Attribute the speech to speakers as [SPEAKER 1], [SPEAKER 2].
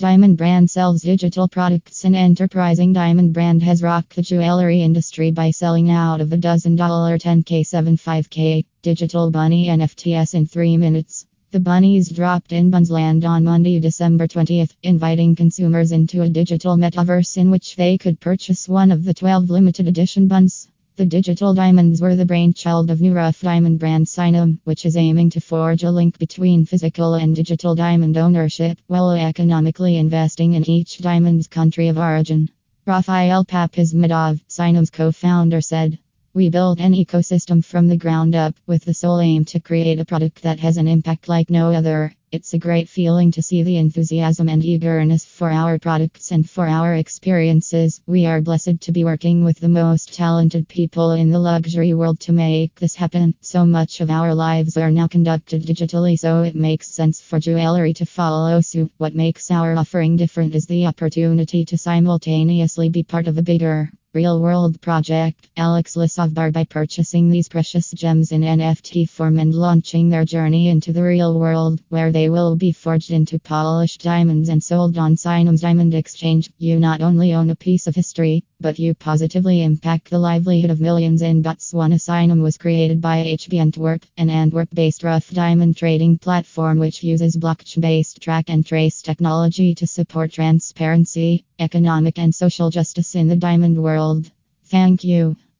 [SPEAKER 1] Diamond Brand sells digital products. An enterprising diamond brand has rocked the jewelry industry by selling out of a dozen dollar 10k 75k digital bunny NFTs in three minutes. The bunnies dropped in Bunsland on Monday, December 20th, inviting consumers into a digital metaverse in which they could purchase one of the 12 limited edition buns. The digital diamonds were the brainchild of new rough diamond brand Signum, which is aiming to forge a link between physical and digital diamond ownership while economically investing in each diamond's country of origin. Rafael Papismedov, Signum's co founder, said. We built an ecosystem from the ground up with the sole aim to create a product that has an impact like no other. It's a great feeling to see the enthusiasm and eagerness for our products and for our experiences. We are blessed to be working with the most talented people in the luxury world to make this happen. So much of our lives are now conducted digitally, so it makes sense for jewelry to follow suit. What makes our offering different is the opportunity to simultaneously be part of a bigger Real World Project. Alex Lisovbar by purchasing these precious gems in NFT form and launching their journey into the real world, where they will be forged into polished diamonds and sold on Signum's Diamond Exchange. You not only own a piece of history, but you positively impact the livelihood of millions in Botswana. Signum was created by HB Antwerp, an Antwerp based rough diamond trading platform which uses blockchain based track and trace technology to support transparency, economic, and social justice in the diamond world. Thank you.